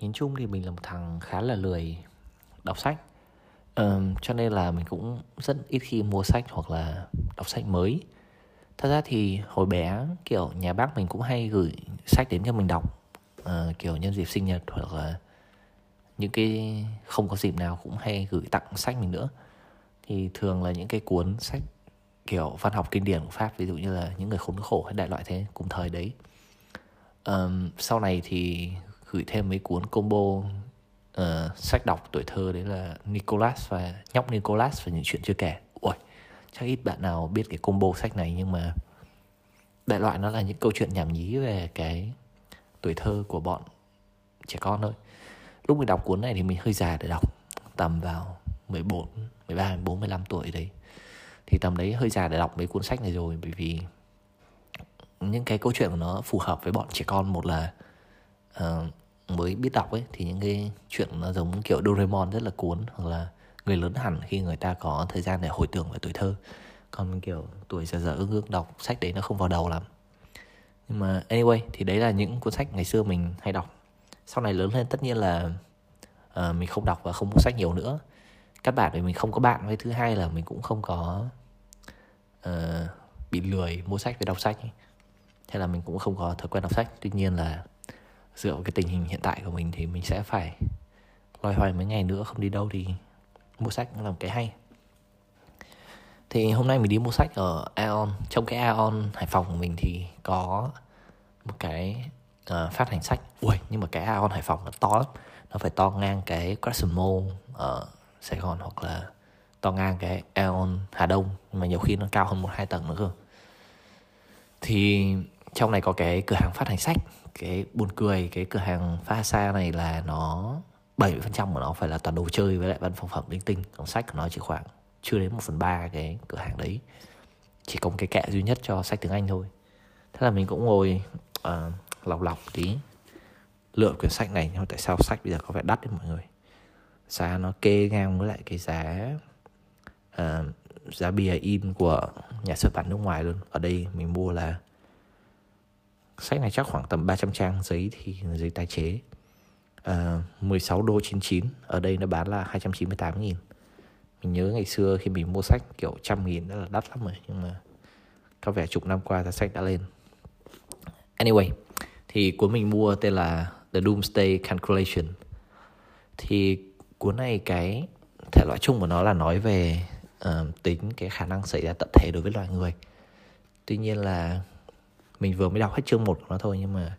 nhìn chung thì mình là một thằng khá là lười đọc sách. Um, cho nên là mình cũng rất ít khi mua sách hoặc là đọc sách mới. Thật ra thì hồi bé kiểu nhà bác mình cũng hay gửi sách đến cho mình đọc. Uh, kiểu nhân dịp sinh nhật hoặc là những cái không có dịp nào cũng hay gửi tặng sách mình nữa. Thì thường là những cái cuốn sách kiểu văn học kinh điển của pháp ví dụ như là những người khốn khổ hay đại loại thế cùng thời đấy. Um, sau này thì gửi thêm mấy cuốn combo uh, sách đọc tuổi thơ đấy là Nicholas và nhóc Nicholas và những chuyện chưa kể. Ui chắc ít bạn nào biết cái combo sách này nhưng mà đại loại nó là những câu chuyện nhảm nhí về cái tuổi thơ của bọn trẻ con thôi. Lúc mình đọc cuốn này thì mình hơi già để đọc tầm vào 14, 13, 14, 15 tuổi đấy. Thì tầm đấy hơi già để đọc mấy cuốn sách này rồi bởi vì những cái câu chuyện của nó phù hợp với bọn trẻ con. Một là uh, mới biết đọc ấy thì những cái chuyện nó giống kiểu Doraemon rất là cuốn hoặc là người lớn hẳn khi người ta có thời gian để hồi tưởng về tuổi thơ. Còn kiểu tuổi giờ giờ ương ương đọc sách đấy nó không vào đầu lắm. Nhưng mà anyway thì đấy là những cuốn sách ngày xưa mình hay đọc. Sau này lớn lên tất nhiên là uh, mình không đọc và không mua sách nhiều nữa. Các bạn vì mình không có bạn với thứ hai là mình cũng không có uh, bị lười mua sách với đọc sách hay thế là mình cũng không có thói quen đọc sách. Tuy nhiên là dựa vào cái tình hình hiện tại của mình thì mình sẽ phải loay hoay mấy ngày nữa không đi đâu thì mua sách cũng là một cái hay. Thì hôm nay mình đi mua sách ở Aeon. Trong cái Aeon Hải Phòng của mình thì có một cái uh, phát hành sách. Ui nhưng mà cái Aeon Hải Phòng nó to lắm. Nó phải to ngang cái Crescent Mall ở Sài Gòn hoặc là to ngang cái Aeon Hà Đông. Nhưng mà nhiều khi nó cao hơn một hai tầng nữa cơ. Thì trong này có cái cửa hàng phát hành sách cái buồn cười cái cửa hàng pha xa này là nó 70% của nó phải là toàn đồ chơi với lại văn phòng phẩm linh tinh còn sách của nó chỉ khoảng chưa đến một phần ba cái cửa hàng đấy. Chỉ có một cái kệ duy nhất cho sách tiếng Anh thôi. Thế là mình cũng ngồi uh, lọc lọc tí lựa quyển sách này nhưng mà tại sao sách bây giờ có vẻ đắt đấy mọi người? Giá nó kê ngang với lại cái giá uh, giá bìa in của nhà xuất bản nước ngoài luôn. Ở đây mình mua là sách này chắc khoảng tầm 300 trang giấy thì giấy tái chế. Ờ, à, 16 đô 99 ở đây nó bán là 298 nghìn. Mình nhớ ngày xưa khi mình mua sách kiểu trăm nghìn đó là đắt lắm rồi nhưng mà có vẻ chục năm qua giá sách đã lên. Anyway thì cuốn mình mua tên là The Doomsday Calculation. Thì cuốn này cái thể loại chung của nó là nói về uh, tính cái khả năng xảy ra tận thế đối với loài người. Tuy nhiên là mình vừa mới đọc hết chương 1 của nó thôi, nhưng mà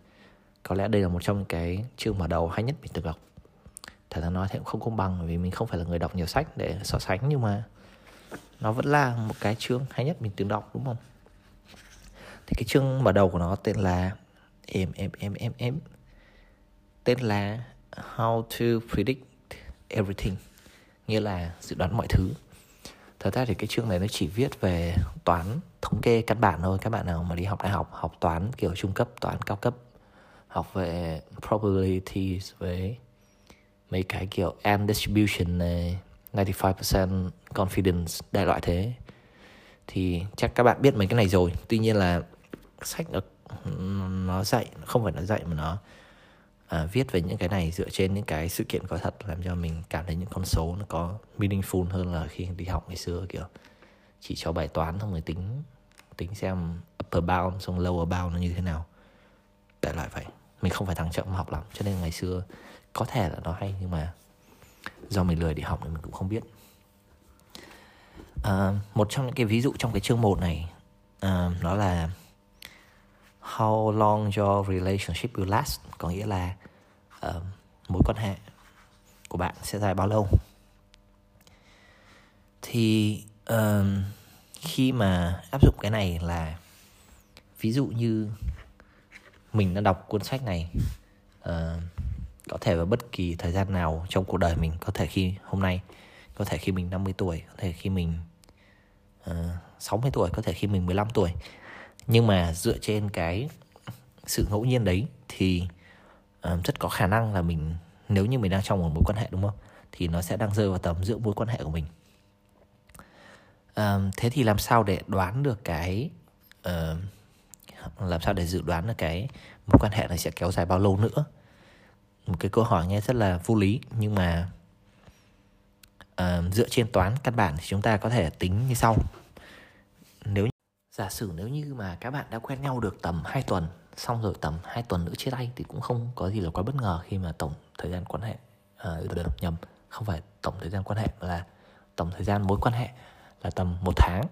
có lẽ đây là một trong những cái chương mở đầu hay nhất mình từng đọc. Thật ra nói thì cũng không công bằng vì mình không phải là người đọc nhiều sách để so sánh, nhưng mà nó vẫn là một cái chương hay nhất mình từng đọc, đúng không? Thì cái chương mở đầu của nó tên là em em em em em. Tên là How to Predict Everything, nghĩa là dự đoán mọi thứ thật ra thì cái chương này nó chỉ viết về toán thống kê căn bản thôi. Các bạn nào mà đi học đại học học toán kiểu trung cấp, toán cao cấp, học về probabilities với mấy cái kiểu M distribution này 95% confidence, đại loại thế. Thì chắc các bạn biết mấy cái này rồi. Tuy nhiên là sách nó nó dạy, không phải nó dạy mà nó à, viết về những cái này dựa trên những cái sự kiện có thật làm cho mình cảm thấy những con số nó có meaningful hơn là khi đi học ngày xưa kiểu chỉ cho bài toán xong rồi tính tính xem upper bound xong lower bound nó như thế nào. Đại loại vậy. Mình không phải thằng chậm học lắm cho nên ngày xưa có thể là nó hay nhưng mà do mình lười đi học thì mình cũng không biết. À, một trong những cái ví dụ trong cái chương 1 này à, nó là how long your relationship will last? Có nghĩa là uh, mối quan hệ của bạn sẽ dài bao lâu? Thì uh, khi mà áp dụng cái này là ví dụ như mình đã đọc cuốn sách này uh, có thể vào bất kỳ thời gian nào trong cuộc đời mình có thể khi hôm nay có thể khi mình 50 tuổi có thể khi mình ờ, uh, 60 tuổi có thể khi mình 15 tuổi nhưng mà dựa trên cái sự ngẫu nhiên đấy thì um, rất có khả năng là mình nếu như mình đang trong một mối quan hệ đúng không? Thì nó sẽ đang rơi vào tầm giữa mối quan hệ của mình. Um, thế thì làm sao để đoán được cái uh, làm sao để dự đoán được cái mối quan hệ này sẽ kéo dài bao lâu nữa? Một cái câu hỏi nghe rất là vô lý nhưng mà uh, dựa trên toán căn bản thì chúng ta có thể tính như sau. Nếu giả sử nếu như mà các bạn đã quen nhau được tầm 2 tuần xong rồi tầm 2 tuần nữa chia tay thì cũng không có gì là quá bất ngờ khi mà tổng thời gian quan hệ uh, nhầm. Không phải tổng thời gian quan hệ mà là tổng thời gian mối quan hệ là tầm một tháng.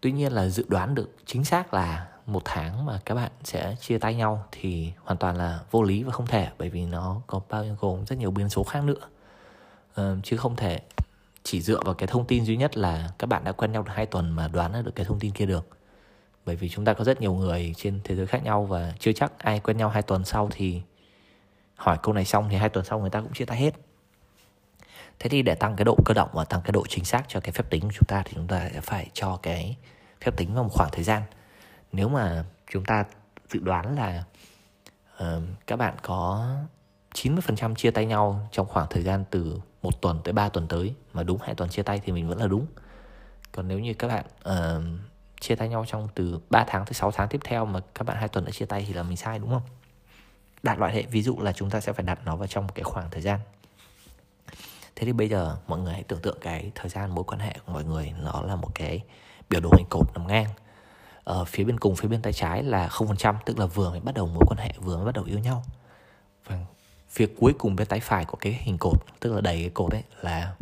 Tuy nhiên là dự đoán được chính xác là một tháng mà các bạn sẽ chia tay nhau thì hoàn toàn là vô lý và không thể bởi vì nó có bao gồm rất nhiều biến số khác nữa. Uh, chứ không thể chỉ dựa vào cái thông tin duy nhất là các bạn đã quen nhau được hai tuần mà đoán được cái thông tin kia được. Bởi vì chúng ta có rất nhiều người trên thế giới khác nhau và chưa chắc ai quen nhau hai tuần sau thì hỏi câu này xong thì hai tuần sau người ta cũng chia tay hết. Thế thì để tăng cái độ cơ động và tăng cái độ chính xác cho cái phép tính của chúng ta thì chúng ta sẽ phải cho cái phép tính vào một khoảng thời gian. Nếu mà chúng ta dự đoán là uh, các bạn có 90% chia tay nhau trong khoảng thời gian từ một tuần tới 3 tuần tới mà đúng hai tuần chia tay thì mình vẫn là đúng. Còn nếu như các bạn uh, chia tay nhau trong từ 3 tháng tới 6 tháng tiếp theo mà các bạn hai tuần đã chia tay thì là mình sai đúng không? Đặt loại hệ ví dụ là chúng ta sẽ phải đặt nó vào trong một cái khoảng thời gian. Thế thì bây giờ mọi người hãy tưởng tượng cái thời gian mối quan hệ của mọi người nó là một cái biểu đồ hình cột nằm ngang. Ở phía bên cùng phía bên tay trái là 0% tức là vừa mới bắt đầu mối quan hệ vừa mới bắt đầu yêu nhau phía cuối cùng bên tay phải của cái hình cột, tức là đầy cái cột ấy, là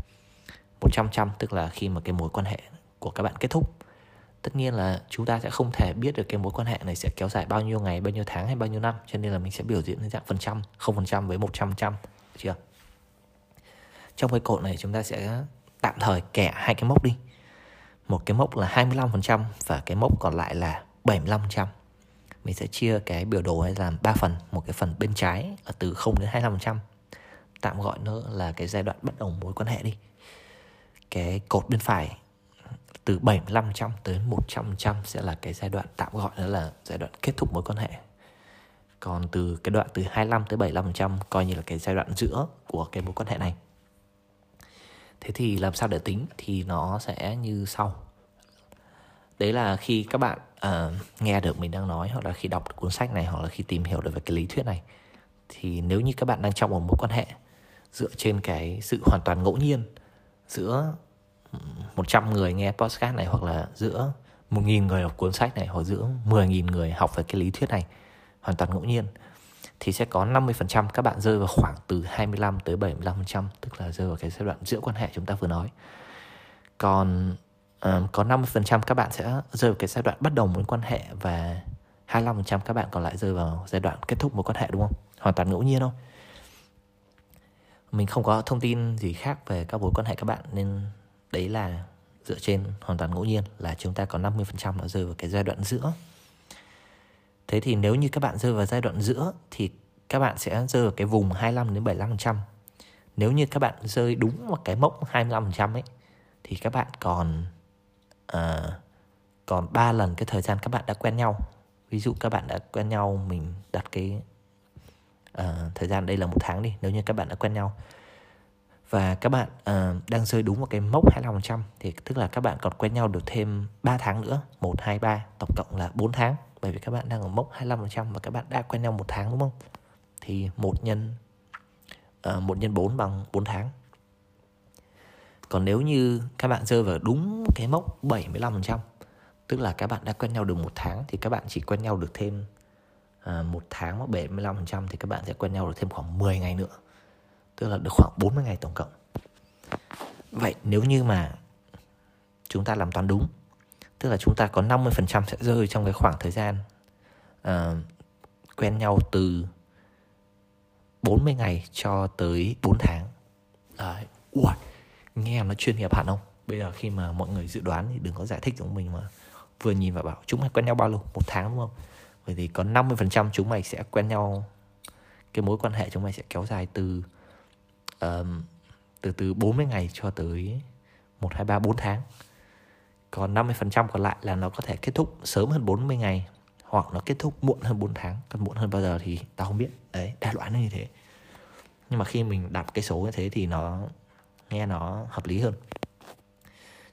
100 trăm tức là khi mà cái mối quan hệ của các bạn kết thúc. Tất nhiên là chúng ta sẽ không thể biết được cái mối quan hệ này sẽ kéo dài bao nhiêu ngày, bao nhiêu tháng hay bao nhiêu năm, cho nên là mình sẽ biểu diễn dưới dạng phần trăm, không phần trăm với một trăm trăm chưa? Trong cái cột này chúng ta sẽ tạm thời kẻ hai cái mốc đi. Một cái mốc là 25% và cái mốc còn lại là 75% mình sẽ chia cái biểu đồ này làm 3 phần, một cái phần bên trái là từ 0 đến 25% tạm gọi nó là cái giai đoạn bất ổn mối quan hệ đi. Cái cột bên phải từ 75% tới 100% sẽ là cái giai đoạn tạm gọi nó là giai đoạn kết thúc mối quan hệ. Còn từ cái đoạn từ 25 tới 75% coi như là cái giai đoạn giữa của cái mối quan hệ này. Thế thì làm sao để tính thì nó sẽ như sau đấy là khi các bạn uh, nghe được mình đang nói hoặc là khi đọc cuốn sách này hoặc là khi tìm hiểu được về cái lý thuyết này thì nếu như các bạn đang trong một mối quan hệ dựa trên cái sự hoàn toàn ngẫu nhiên giữa 100 người nghe podcast này hoặc là giữa 1.000 người đọc cuốn sách này hoặc giữa 10.000 người học về cái lý thuyết này hoàn toàn ngẫu nhiên thì sẽ có 50% các bạn rơi vào khoảng từ 25 tới 75% tức là rơi vào cái giai đoạn giữa quan hệ chúng ta vừa nói. Còn uh, có 50% các bạn sẽ rơi vào cái giai đoạn bắt đầu mối quan hệ và 25% các bạn còn lại rơi vào giai đoạn kết thúc mối quan hệ đúng không? Hoàn toàn ngẫu nhiên thôi. Mình không có thông tin gì khác về các mối quan hệ các bạn nên đấy là dựa trên hoàn toàn ngẫu nhiên là chúng ta có 50% nó rơi vào cái giai đoạn giữa Thế thì nếu như các bạn rơi vào giai đoạn giữa thì các bạn sẽ rơi vào cái vùng 25 đến 75%. Nếu như các bạn rơi đúng vào cái mốc 25% ấy thì các bạn còn uh, còn 3 lần cái thời gian các bạn đã quen nhau. Ví dụ các bạn đã quen nhau mình đặt cái uh, thời gian đây là một tháng đi nếu như các bạn đã quen nhau. Và các bạn uh, đang rơi đúng vào cái mốc 25% thì tức là các bạn còn quen nhau được thêm 3 tháng nữa. 1, 2, 3 tổng cộng là 4 tháng. Bởi vì các bạn đang ở mốc 25% và các bạn đã quen nhau một tháng đúng không? Thì 1 nhân uh, 1 nhân 4 bằng 4 tháng còn nếu như các bạn rơi vào đúng cái mốc 75% tức là các bạn đã quen nhau được một tháng thì các bạn chỉ quen nhau được thêm à, một tháng mốc 75% thì các bạn sẽ quen nhau được thêm khoảng 10 ngày nữa. Tức là được khoảng 40 ngày tổng cộng. Vậy nếu như mà chúng ta làm toán đúng tức là chúng ta có 50% sẽ rơi trong cái khoảng thời gian uh, quen nhau từ 40 ngày cho tới 4 tháng. Đấy. Ui, nghe nó chuyên nghiệp hẳn không? Bây giờ khi mà mọi người dự đoán thì đừng có giải thích giống mình mà vừa nhìn và bảo chúng mày quen nhau bao lâu? Một tháng đúng không? Bởi vì có 50% chúng mày sẽ quen nhau cái mối quan hệ chúng mày sẽ kéo dài từ um, từ từ 40 ngày cho tới 1, 2, 3, 4 tháng còn 50% còn lại là nó có thể kết thúc sớm hơn 40 ngày hoặc nó kết thúc muộn hơn 4 tháng còn muộn hơn bao giờ thì tao không biết đấy đại loại nó như thế nhưng mà khi mình đặt cái số như thế thì nó nghe nó hợp lý hơn.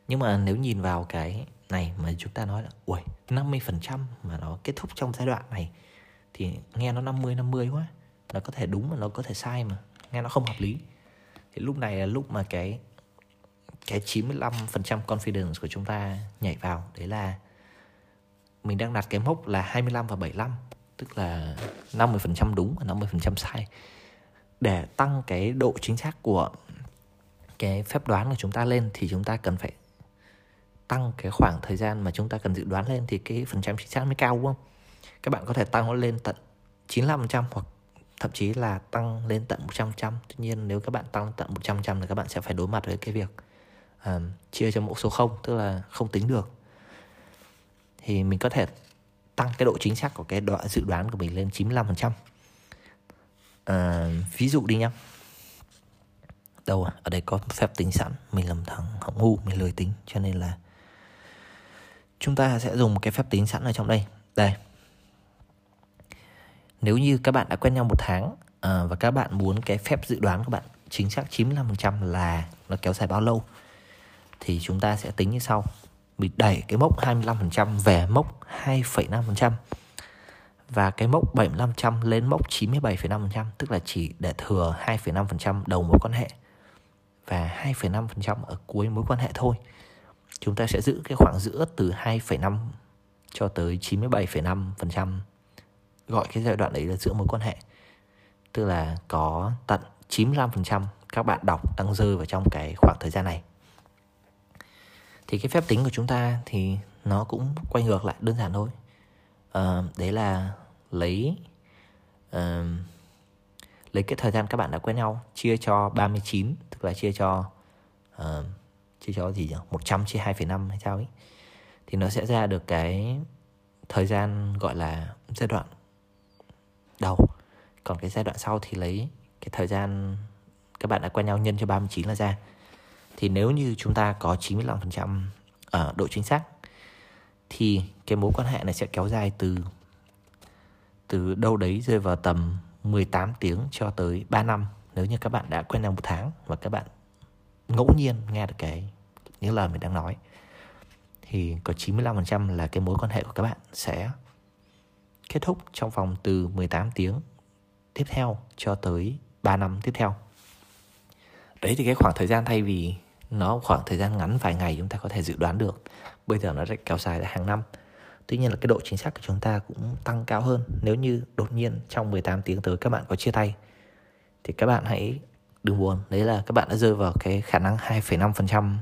Nhưng mà nếu nhìn vào cái này mà chúng ta nói là ui 50% mà nó kết thúc trong giai đoạn này thì nghe nó 50 50 quá, nó có thể đúng mà nó có thể sai mà, nghe nó không hợp lý. Thì lúc này là lúc mà cái cái 95% confidence của chúng ta nhảy vào, đấy là mình đang đặt cái mốc là 25 và 75 tức là 50% đúng và 50% sai. Để tăng cái độ chính xác của cái phép đoán của chúng ta lên thì chúng ta cần phải tăng cái khoảng thời gian mà chúng ta cần dự đoán lên thì cái phần trăm chính xác mới cao đúng không? Các bạn có thể tăng nó lên tận 95% hoặc thậm chí là tăng lên tận 100%. Tuy nhiên nếu các bạn tăng tận 100% thì các bạn sẽ phải đối mặt với cái việc uh, chia cho mẫu số 0 tức là không tính được. Thì mình có thể tăng cái độ chính xác của cái đoạn dự đoán của mình lên 95%. Uh, ví dụ đi nhá đâu à? ở đây có phép tính sẵn mình làm thằng hỏng ngu mình lười tính cho nên là chúng ta sẽ dùng một cái phép tính sẵn ở trong đây. Đây. Nếu như các bạn đã quen nhau một tháng à, và các bạn muốn cái phép dự đoán của bạn chính xác 95% là nó kéo dài bao lâu thì chúng ta sẽ tính như sau. Mình đẩy cái mốc 25% về mốc 2,5% và cái mốc 75% lên mốc 97,5% tức là chỉ để thừa 2,5% đầu mối quan hệ và 2,5% ở cuối mối quan hệ thôi. Chúng ta sẽ giữ cái khoảng giữa từ 2,5 cho tới 97,5% gọi cái giai đoạn đấy là giữa mối quan hệ. Tức là có tận 95% các bạn đọc đang rơi vào trong cái khoảng thời gian này. Thì cái phép tính của chúng ta thì nó cũng quay ngược lại đơn giản thôi. À, đấy là lấy uh, lấy cái thời gian các bạn đã quen nhau chia cho 39 tức là chia cho uh, chia cho gì nhỉ? 100 chia 2,5 hay sao ấy. Thì nó sẽ ra được cái thời gian gọi là giai đoạn đầu. Còn cái giai đoạn sau thì lấy cái thời gian các bạn đã quen nhau nhân cho 39 là ra. Thì nếu như chúng ta có 95% ở ờ, độ chính xác thì cái mối quan hệ này sẽ kéo dài từ từ đâu đấy rơi vào tầm 18 tiếng cho tới 3 năm nếu như các bạn đã quen nhau một tháng và các bạn ngẫu nhiên nghe được cái, những lời mình đang nói, thì có 95% là cái mối quan hệ của các bạn sẽ kết thúc trong vòng từ 18 tiếng tiếp theo cho tới 3 năm tiếp theo. Đấy thì cái khoảng thời gian thay vì nó khoảng thời gian ngắn vài ngày chúng ta có thể dự đoán được. Bây giờ nó sẽ kéo dài là hàng năm Tuy nhiên là cái độ chính xác của chúng ta cũng tăng cao hơn Nếu như đột nhiên trong 18 tiếng tới các bạn có chia tay thì các bạn hãy đừng buồn. Đấy là các bạn đã rơi vào cái khả năng 2,5%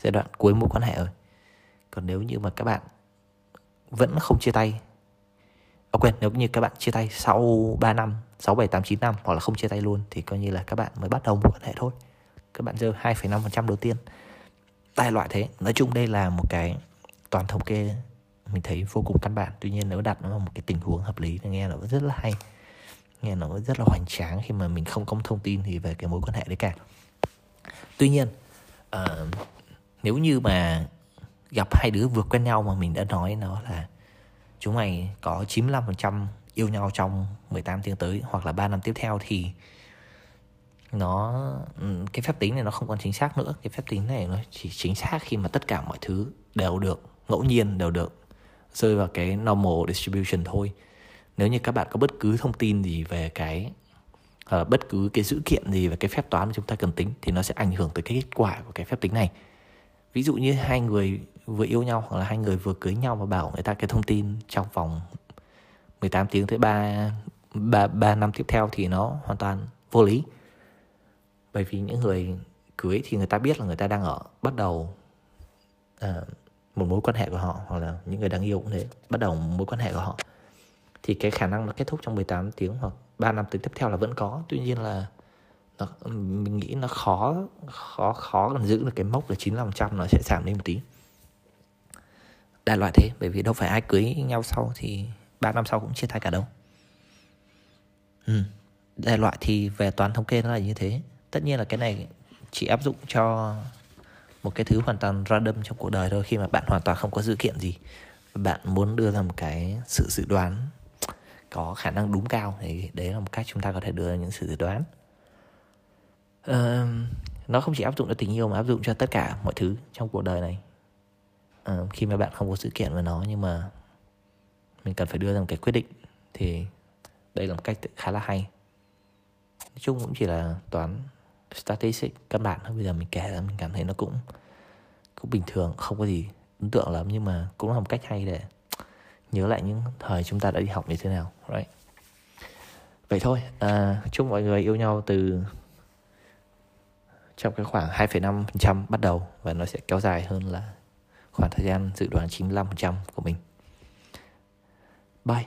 giai đoạn cuối mối quan hệ rồi. Còn nếu như mà các bạn vẫn không chia tay À quên, nếu như các bạn chia tay sau 3 năm, 6, 7, 8, 9 năm Hoặc là không chia tay luôn Thì coi như là các bạn mới bắt đầu mối quan hệ thôi. Các bạn rơi 2,5% đầu tiên. Tai loại thế. Nói chung đây là một cái toàn thống kê mình thấy vô cùng căn bản. Tuy nhiên nếu đặt nó vào một cái tình huống hợp lý thì nghe nó rất là hay nghe nó rất là hoành tráng khi mà mình không có thông tin gì về cái mối quan hệ đấy cả. Tuy nhiên uh, nếu như mà gặp hai đứa vừa quen nhau mà mình đã nói nó là chúng mày có 95% yêu nhau trong 18 tiếng tới hoặc là 3 năm tiếp theo thì nó ừ, cái phép tính này nó không còn chính xác nữa. Cái phép tính này nó chỉ chính xác khi mà tất cả mọi thứ đều được ngẫu nhiên đều được rơi vào cái normal distribution thôi nếu như các bạn có bất cứ thông tin gì về cái uh, bất cứ cái dữ kiện gì về cái phép toán mà chúng ta cần tính thì nó sẽ ảnh hưởng tới cái kết quả của cái phép tính này. Ví dụ như hai người vừa yêu nhau hoặc là hai người vừa cưới nhau và bảo người ta cái thông tin trong vòng 18 tiếng tới 3, 3, 3 năm tiếp theo thì nó hoàn toàn vô lý. Bởi vì những người cưới thì người ta biết là người ta đang ở bắt đầu uh, một mối quan hệ của họ hoặc là những người đang yêu cũng thế bắt đầu mối quan hệ của họ thì cái khả năng nó kết thúc trong 18 tiếng hoặc 3 năm tới tiếp theo là vẫn có. Tuy nhiên là nó, mình nghĩ nó khó khó khó còn giữ được cái mốc là 95% nó sẽ giảm đi một tí. Đại loại thế bởi vì đâu phải ai cưới nhau sau thì 3 năm sau cũng chia tay cả đâu. Ừ. đại loại thì về toán thống kê nó là như thế. Tất nhiên là cái này chỉ áp dụng cho một cái thứ hoàn toàn random trong cuộc đời thôi. Khi mà bạn hoàn toàn không có dữ kiện gì bạn muốn đưa ra một cái sự dự đoán có khả năng đúng cao thì đấy là một cách chúng ta có thể đưa ra những sự dự đoán. Uh, nó không chỉ áp dụng cho tình yêu mà áp dụng cho tất cả mọi thứ trong cuộc đời này. Uh, khi mà bạn không có sự kiện với nó nhưng mà mình cần phải đưa ra một cái quyết định thì đây là một cách khá là hay. Nói chung cũng chỉ là toán statistics căn bản thôi bây giờ mình kể ra mình cảm thấy nó cũng cũng bình thường không có gì ấn tượng lắm nhưng mà cũng là một cách hay để nhớ lại những thời chúng ta đã đi học như thế nào right vậy thôi à, chúc mọi người yêu nhau từ trong cái khoảng 2,5% bắt đầu và nó sẽ kéo dài hơn là khoảng thời gian dự đoán 95% của mình. Bye.